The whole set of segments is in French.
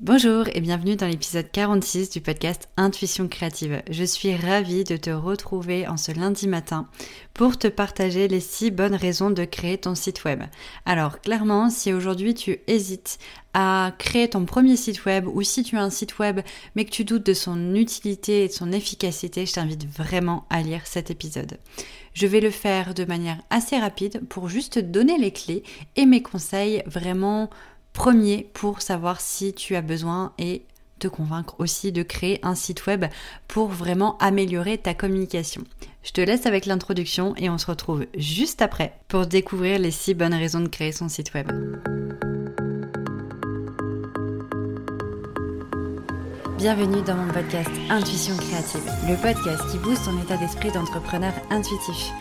Bonjour et bienvenue dans l'épisode 46 du podcast Intuition créative. Je suis ravie de te retrouver en ce lundi matin pour te partager les 6 bonnes raisons de créer ton site web. Alors clairement, si aujourd'hui tu hésites à créer ton premier site web ou si tu as un site web mais que tu doutes de son utilité et de son efficacité, je t'invite vraiment à lire cet épisode. Je vais le faire de manière assez rapide pour juste te donner les clés et mes conseils vraiment premier pour savoir si tu as besoin et te convaincre aussi de créer un site web pour vraiment améliorer ta communication. Je te laisse avec l'introduction et on se retrouve juste après pour découvrir les 6 bonnes raisons de créer son site web. Bienvenue dans mon podcast Intuition créative, le podcast qui booste ton état d'esprit d'entrepreneur intuitif.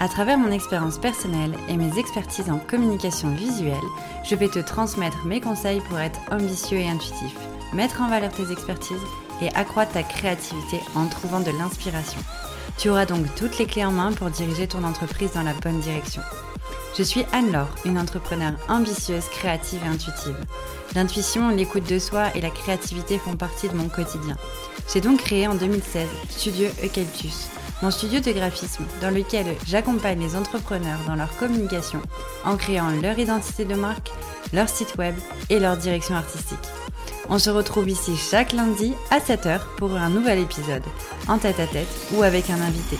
À travers mon expérience personnelle et mes expertises en communication visuelle, je vais te transmettre mes conseils pour être ambitieux et intuitif, mettre en valeur tes expertises et accroître ta créativité en trouvant de l'inspiration. Tu auras donc toutes les clés en main pour diriger ton entreprise dans la bonne direction. Je suis Anne-Laure, une entrepreneure ambitieuse, créative et intuitive. L'intuition, l'écoute de soi et la créativité font partie de mon quotidien. J'ai donc créé en 2016 Studio Eucalyptus mon studio de graphisme dans lequel j'accompagne les entrepreneurs dans leur communication en créant leur identité de marque, leur site web et leur direction artistique. On se retrouve ici chaque lundi à 7h pour un nouvel épisode, en tête à tête ou avec un invité.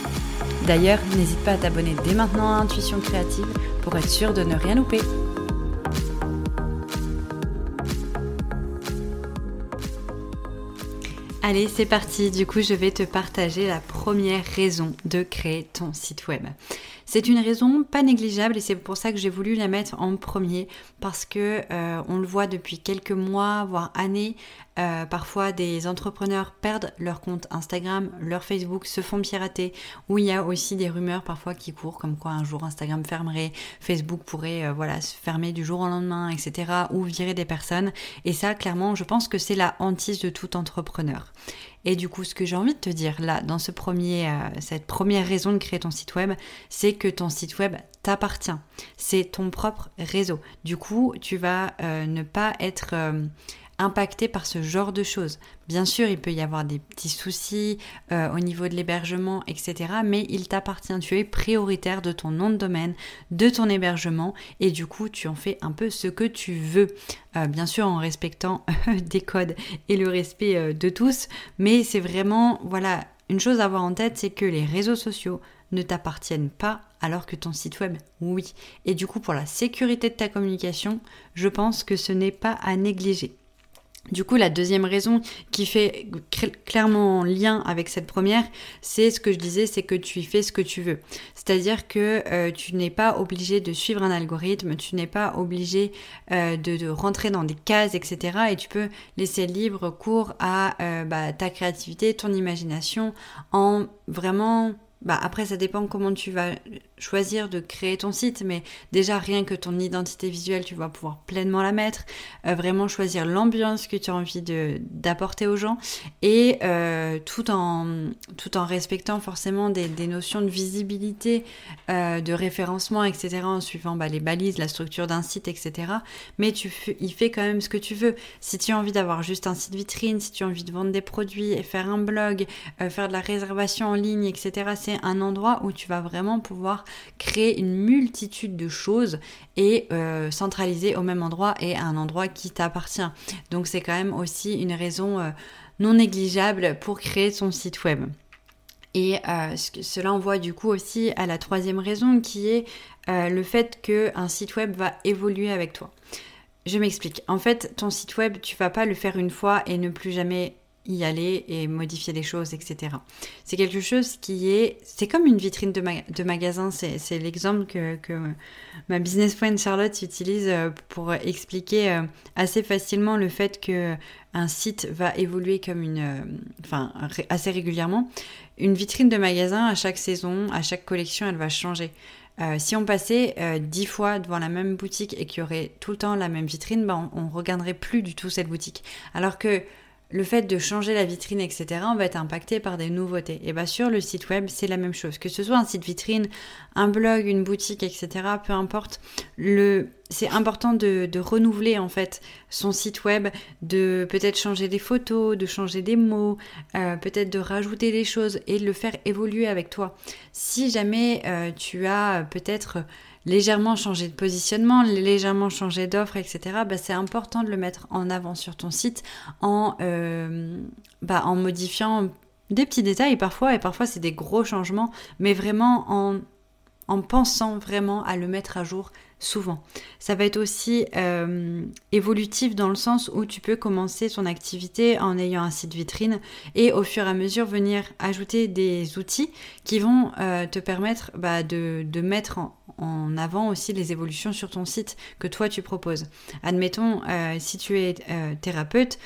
D'ailleurs, n'hésite pas à t'abonner dès maintenant à Intuition Créative pour être sûr de ne rien louper. Allez, c'est parti. Du coup, je vais te partager la première raison de créer ton site web. C'est une raison pas négligeable et c'est pour ça que j'ai voulu la mettre en premier parce que euh, on le voit depuis quelques mois, voire années, euh, parfois des entrepreneurs perdent leur compte Instagram, leur Facebook, se font pirater, ou il y a aussi des rumeurs parfois qui courent comme quoi un jour Instagram fermerait, Facebook pourrait euh, voilà se fermer du jour au lendemain, etc. ou virer des personnes. Et ça, clairement, je pense que c'est la hantise de tout entrepreneur. Et du coup, ce que j'ai envie de te dire là, dans ce premier, euh, cette première raison de créer ton site web, c'est que ton site web t'appartient. C'est ton propre réseau. Du coup, tu vas ne pas être impacté par ce genre de choses. Bien sûr, il peut y avoir des petits soucis euh, au niveau de l'hébergement, etc. Mais il t'appartient, tu es prioritaire de ton nom de domaine, de ton hébergement, et du coup, tu en fais un peu ce que tu veux. Euh, bien sûr, en respectant des codes et le respect euh, de tous. Mais c'est vraiment, voilà, une chose à avoir en tête, c'est que les réseaux sociaux ne t'appartiennent pas alors que ton site web, oui. Et du coup, pour la sécurité de ta communication, je pense que ce n'est pas à négliger. Du coup, la deuxième raison qui fait clairement lien avec cette première, c'est ce que je disais, c'est que tu fais ce que tu veux. C'est-à-dire que euh, tu n'es pas obligé de suivre un algorithme, tu n'es pas obligé euh, de, rentrer dans des cases, etc. Et tu peux laisser libre cours à euh, bah, ta créativité, ton imagination, en vraiment bah après ça dépend comment tu vas choisir de créer ton site, mais déjà rien que ton identité visuelle, tu vas pouvoir pleinement la mettre, euh, vraiment choisir l'ambiance que tu as envie d'apporter aux gens et euh, tout en respectant forcément des, des notions de visibilité, euh, de référencement, etc. en suivant bah, les balises, la structure d'un site, etc. Mais tu il fait quand même ce que tu veux. Si tu as envie d'avoir juste un site vitrine, si tu as envie de vendre des produits et faire un blog, faire de la réservation en ligne, etc. C'est un endroit où tu vas vraiment pouvoir créer une multitude de choses et euh, centraliser au même endroit et à un endroit qui t'appartient. Donc c'est quand même aussi une raison euh, non négligeable pour créer son site web. Et euh, cela envoie du coup aussi à la troisième raison qui est le fait qu'un site web va évoluer avec toi. Je m'explique. En fait, ton site web, tu vas pas le faire une fois et ne plus jamais y aller et modifier les choses, etc. C'est quelque chose qui est... C'est comme une vitrine de, de magasin, c'est l'exemple que, que, ma business friend Charlotte utilise euh, pour expliquer euh, assez facilement le fait que un site va évoluer comme une... Euh, enfin, assez régulièrement. Une vitrine de magasin, à chaque saison, à chaque collection, elle va changer. si on passait dix fois devant la même boutique et qu'il y aurait tout le temps la même vitrine, ben on, on regarderait plus du tout cette boutique. Alors que le fait de changer la vitrine, etc., on va être impacté par des nouveautés. Et bien sur le site web, c'est la même chose. Que ce soit un site vitrine, un blog, une boutique, etc., peu importe, le... c'est important de, renouveler en fait son site web, de peut-être changer des photos, de changer des mots, euh, peut-être de rajouter des choses et de le faire évoluer avec toi. Si jamais euh, tu as peut-être légèrement changer de positionnement, légèrement changer d'offre, etc., bah, c'est important de le mettre en avant sur ton site en, euh, bah, en modifiant des petits détails parfois, et parfois c'est des gros changements, mais vraiment en, en pensant vraiment à le mettre à jour souvent. Ça va être aussi euh, évolutif dans le sens où tu peux commencer ton activité en ayant un site vitrine et au fur et à mesure venir ajouter des outils qui vont euh, te permettre bah, de, mettre en, avant aussi les évolutions sur ton site que toi tu proposes. Admettons, euh, si tu es thérapeute,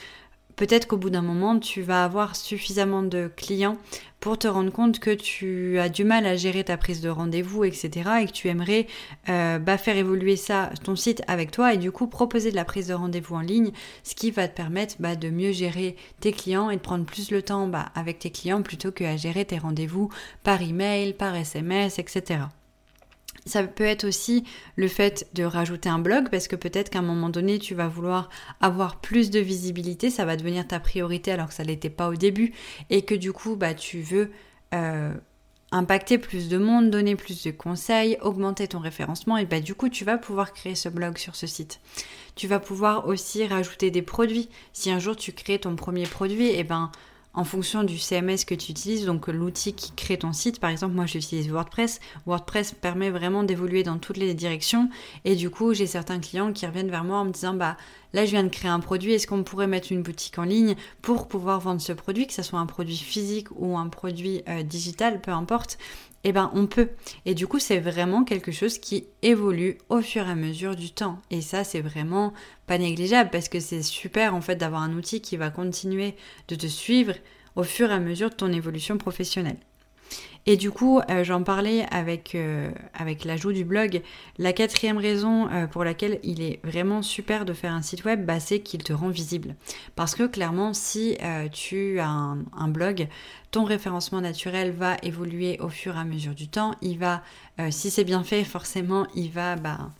peut-être qu'au bout d'un moment, tu vas avoir suffisamment de clients pour te rendre compte que tu as du mal à gérer ta prise de rendez-vous, etc. et que tu aimerais euh, bah, faire évoluer ça, ton site avec toi et du coup proposer de la prise de rendez-vous en ligne, ce qui va te permettre bah, de mieux gérer tes clients et de prendre plus le temps bah, avec tes clients plutôt que à gérer tes rendez-vous par email, par SMS, etc. Ça peut être aussi le fait de rajouter un blog parce que peut-être qu'à un moment donné, tu vas vouloir avoir plus de visibilité, ça va devenir ta priorité alors que ça ne l'était pas au début et que du coup, bah, tu veux euh, impacter plus de monde, donner plus de conseils, augmenter ton référencement et bah, du coup, tu vas pouvoir créer ce blog sur ce site. Tu vas pouvoir aussi rajouter des produits. Si un jour tu crées ton premier produit, et ben en fonction du CMS que tu utilises, donc l'outil qui crée ton site. Par exemple, moi j'utilise WordPress. WordPress permet vraiment d'évoluer dans toutes les directions et du coup j'ai certains clients qui reviennent vers moi en me disant bah là je viens de créer un produit, est-ce qu'on pourrait mettre une boutique en ligne pour pouvoir vendre ce produit, que ce soit un produit physique ou un produit euh, digital, peu importe. Eh ben on peut. Et du coup, c'est vraiment quelque chose qui évolue au fur et à mesure du temps. Et ça, c'est vraiment pas négligeable parce que c'est super en fait d'avoir un outil qui va continuer de te suivre au fur et à mesure de ton évolution professionnelle. Et du coup, euh, j'en parlais avec, euh, avec l'ajout du blog. La quatrième raison euh, pour laquelle il est vraiment super de faire un site web, bah, c'est qu'il te rend visible. Parce que clairement, si tu as un, blog, ton référencement naturel va évoluer au fur et à mesure du temps. Il va, si c'est bien fait, forcément, il va... Bah,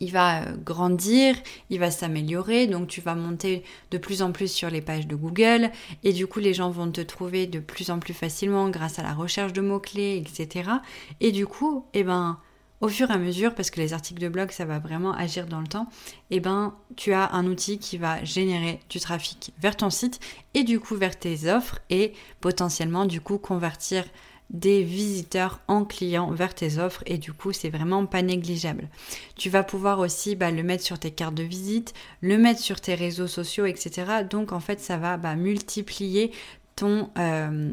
il va euh, grandir, il va s'améliorer, donc tu vas monter de plus en plus sur les pages de Google et du coup les gens vont te trouver de plus en plus facilement grâce à la recherche de mots-clés, etc. Et du coup, eh ben, au fur et à mesure, parce que les articles de blog, ça va vraiment agir dans le temps, eh ben, tu as un outil qui va générer du trafic vers ton site et du coup vers tes offres et potentiellement du coup convertir des visiteurs en clients vers tes offres et du coup c'est vraiment pas négligeable. Tu vas pouvoir aussi bah, le mettre sur tes cartes de visite, le mettre sur tes réseaux sociaux, etc. Donc en fait ça va bah, multiplier ton, euh,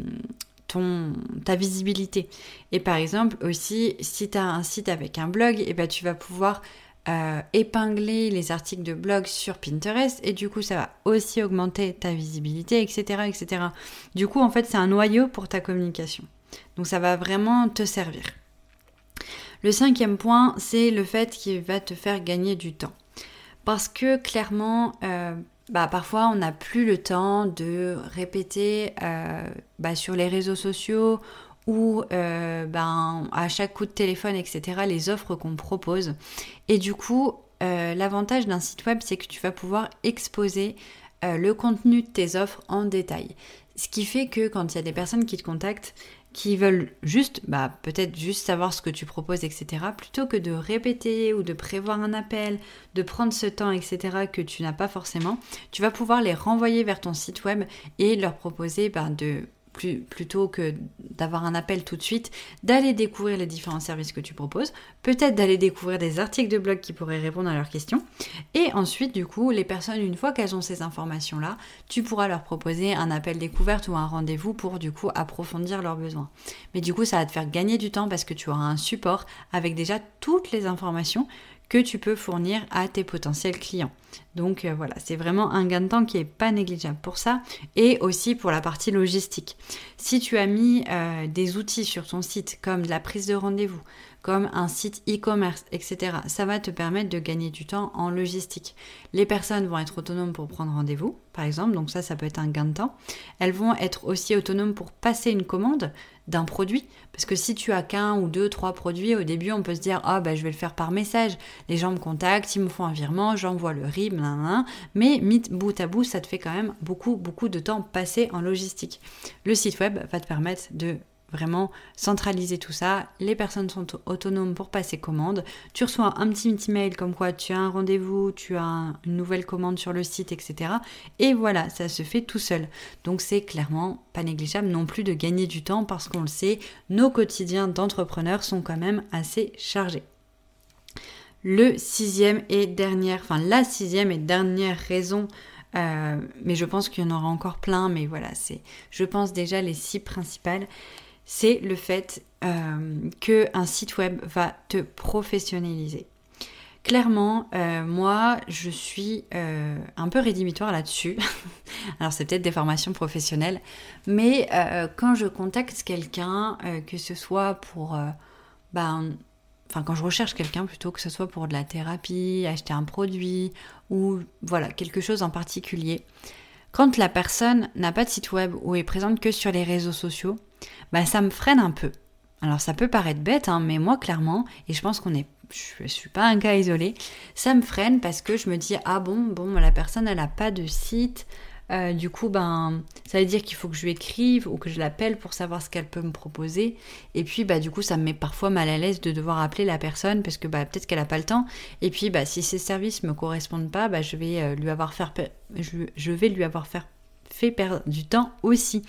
ton, ta visibilité. Et par exemple aussi si tu as un site avec un blog, et ben, tu vas pouvoir euh, épingler les articles de blog sur Pinterest et du coup ça va aussi augmenter ta visibilité, etc. etc. Du coup en fait c'est un noyau pour ta communication. Donc ça va vraiment te servir. Le cinquième point, c'est le fait qu'il va te faire gagner du temps. Parce que clairement, euh, bah, parfois on n'a plus le temps de répéter euh, bah, sur les réseaux sociaux ou euh, ben, à chaque coup de téléphone, etc., les offres qu'on propose. Et du coup, l'avantage d'un site web, c'est que tu vas pouvoir exposer le contenu de tes offres en détail. Ce qui fait que quand il y a des personnes qui te contactent, qui veulent juste, bah, peut-être juste savoir ce que tu proposes, etc., plutôt que de répéter ou de prévoir un appel, de prendre ce temps, etc., que tu n'as pas forcément, tu vas pouvoir les renvoyer vers ton site web et leur proposer bah, de plutôt que d'avoir un appel tout de suite, d'aller découvrir les différents services que tu proposes, peut-être d'aller découvrir des articles de blog qui pourraient répondre à leurs questions, et ensuite du coup les personnes une fois qu'elles ont ces informations là, tu pourras leur proposer un appel découverte ou un rendez-vous pour du coup approfondir leurs besoins. Mais du coup ça va te faire gagner du temps parce que tu auras un support avec déjà toutes les informations que tu peux fournir à tes potentiels clients. Donc euh, voilà, c'est vraiment un gain de temps qui est pas négligeable pour ça et aussi pour la partie logistique. Si tu as mis euh, des outils sur ton site comme la prise de rendez-vous, comme un site e-commerce, etc. Ça va te permettre de gagner du temps en logistique. Les personnes vont être autonomes pour prendre rendez-vous, par exemple, donc ça, ça peut être un gain de temps. Elles vont être aussi autonomes pour passer une commande d'un produit, parce que si tu as qu'un ou deux, trois produits, au début, on peut se dire, ah bah je vais le faire par message. Les gens me contactent, ils me font un virement, j'envoie le RIB, mais mis bout à bout, ça te fait quand même beaucoup, beaucoup de temps passé en logistique. Le site web va te permettre de vraiment centraliser tout ça. Les personnes sont autonomes pour passer commande. Tu reçois un petit email comme quoi tu as un rendez-vous, tu as une nouvelle commande sur le site, etc. Et voilà, ça se fait tout seul. Donc c'est clairement pas négligeable non plus de gagner du temps parce qu'on le sait, nos quotidiens d'entrepreneurs sont quand même assez chargés. Le sixième et dernière, enfin la sixième et dernière raison euh, mais je pense qu'il y en aura encore plein, mais voilà, c'est, je pense déjà les six principales c'est le fait euh, qu'un site web va te professionnaliser. Clairement, euh, moi, je suis euh, un peu rédhibitoire là-dessus. Alors, c'est peut-être des formations professionnelles, mais quand je contacte quelqu'un, que ce soit pour, ben, enfin, quand je recherche quelqu'un plutôt, que ce soit pour de la thérapie, acheter un produit ou voilà quelque chose en particulier, quand la personne n'a pas de site web ou est présente que sur les réseaux sociaux, bah, ça me freine un peu. Alors ça peut paraître bête, hein, mais moi clairement, et je pense qu'on est, je, suis pas un cas isolé, ça me freine parce que je me dis ah bon bon la personne elle a pas de site, euh, du coup ben ça veut dire qu'il faut que je lui écrive ou que je l'appelle pour savoir ce qu'elle peut me proposer, et puis bah du coup ça me met parfois mal à l'aise de devoir appeler la personne parce que bah peut-être qu'elle a pas le temps, et puis bah si ses services me correspondent pas, bah je vais euh, lui avoir faire je, je vais lui avoir fait perdre du temps aussi.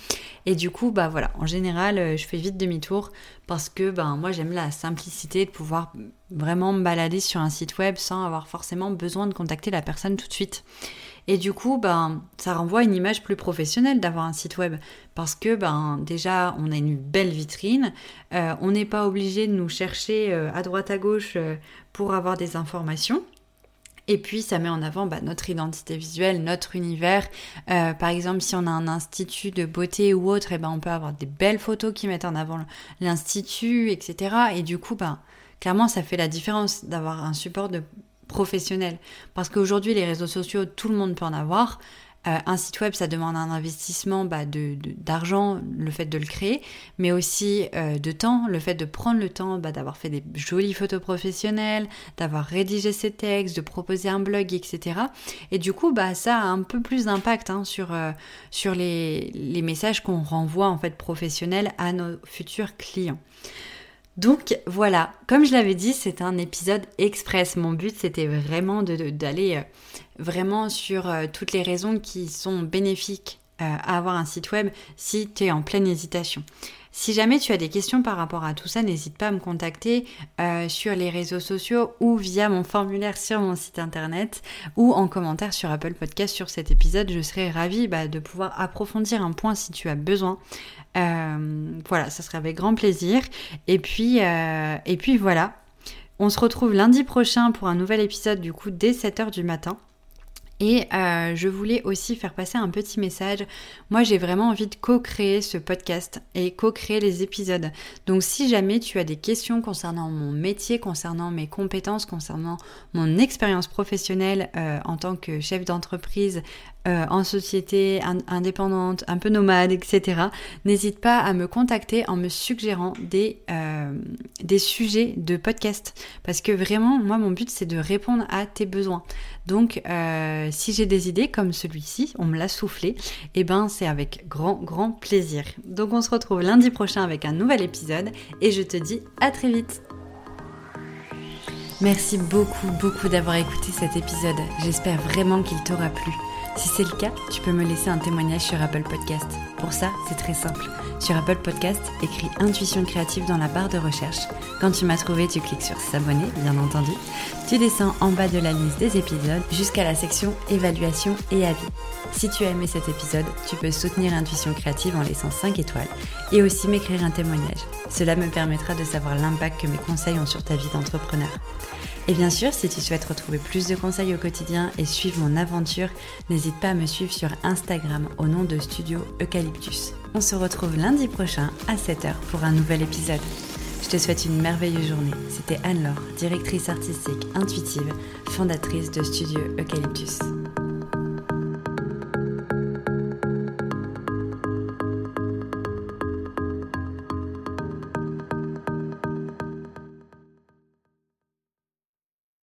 Et du coup, bah voilà, en général, euh, je fais vite demi-tour parce que ben moi j'aime la simplicité de pouvoir vraiment me balader sur un site web sans avoir forcément besoin de contacter la personne tout de suite. Et du coup, ben, ça renvoie une image plus professionnelle d'avoir un site web. Parce que ben, déjà, on a une belle vitrine. Euh, on n'est pas obligé de nous chercher euh, à droite à gauche pour avoir des informations. Et puis ça met en avant bah, notre identité visuelle, notre univers. Euh, par exemple, si on a un institut de beauté ou autre, et eh ben, on peut avoir des belles photos qui mettent en avant l'institut, etc. Et du coup, bah, clairement, ça fait la différence d'avoir un support de professionnel. Parce qu'aujourd'hui, les réseaux sociaux, tout le monde peut en avoir. Euh, un site web, ça demande un investissement bah, d'argent, le fait de le créer, mais aussi euh, de temps, le fait de prendre le temps bah, d'avoir fait des jolies photos professionnelles, d'avoir rédigé ses textes, de proposer un blog, etc. Et du coup, bah, ça a un peu plus d'impact hein, sur, euh, sur les, les messages qu'on renvoie en fait professionnels à nos futurs clients. Donc voilà, comme je l'avais dit, c'est un épisode express. Mon but, c'était vraiment d'aller euh, vraiment sur euh, toutes les raisons qui sont bénéfiques euh, à avoir un site web si tu es en pleine hésitation. Si jamais tu as des questions par rapport à tout ça, n'hésite pas à me contacter sur les réseaux sociaux ou via mon formulaire sur mon site internet ou en commentaire sur Apple Podcast sur cet épisode. Je serai ravie bah, de pouvoir approfondir un point si tu as besoin. Euh, voilà, ça serait avec grand plaisir. Et puis, euh, et puis voilà. On se retrouve lundi prochain pour un nouvel épisode du coup dès 7h du matin. Et euh, je voulais aussi faire passer un petit message. Moi, j'ai vraiment envie de co-créer ce podcast et co-créer les épisodes. Donc, si jamais tu as des questions concernant mon métier, concernant mes compétences, concernant mon expérience professionnelle en tant que chef d'entreprise, euh, en société indépendante, un peu nomade, etc., n'hésite pas à me contacter en me suggérant des, euh, des sujets de podcast. Parce que vraiment, moi, mon but, c'est de répondre à tes besoins. Donc, euh, si j'ai des idées comme celui-ci, on me l'a soufflé, et eh ben c'est avec grand, grand plaisir. Donc, on se retrouve lundi prochain avec un nouvel épisode, et je te dis à très vite. Merci beaucoup, beaucoup d'avoir écouté cet épisode. J'espère vraiment qu'il t'aura plu. Si c'est le cas, tu peux me laisser un témoignage sur Apple Podcast. Pour ça, c'est très simple. Sur Apple Podcast, écris Intuition créative dans la barre de recherche. Quand tu m'as trouvé, tu cliques sur S'abonner, bien entendu. Tu descends en bas de la liste des épisodes jusqu'à la section Évaluation et avis. Si tu as aimé cet épisode, tu peux soutenir Intuition créative en laissant 5 étoiles et aussi m'écrire un témoignage. Cela me permettra de savoir l'impact que mes conseils ont sur ta vie d'entrepreneur. Et bien sûr, si tu souhaites retrouver plus de conseils au quotidien et suivre mon aventure, n'hésite pas à me suivre sur Instagram au nom de Studio Eucalyptus. On se retrouve lundi prochain à 7h pour un nouvel épisode. Je te souhaite une merveilleuse journée. C'était Anne-Laure, directrice artistique intuitive, fondatrice de Studio Eucalyptus.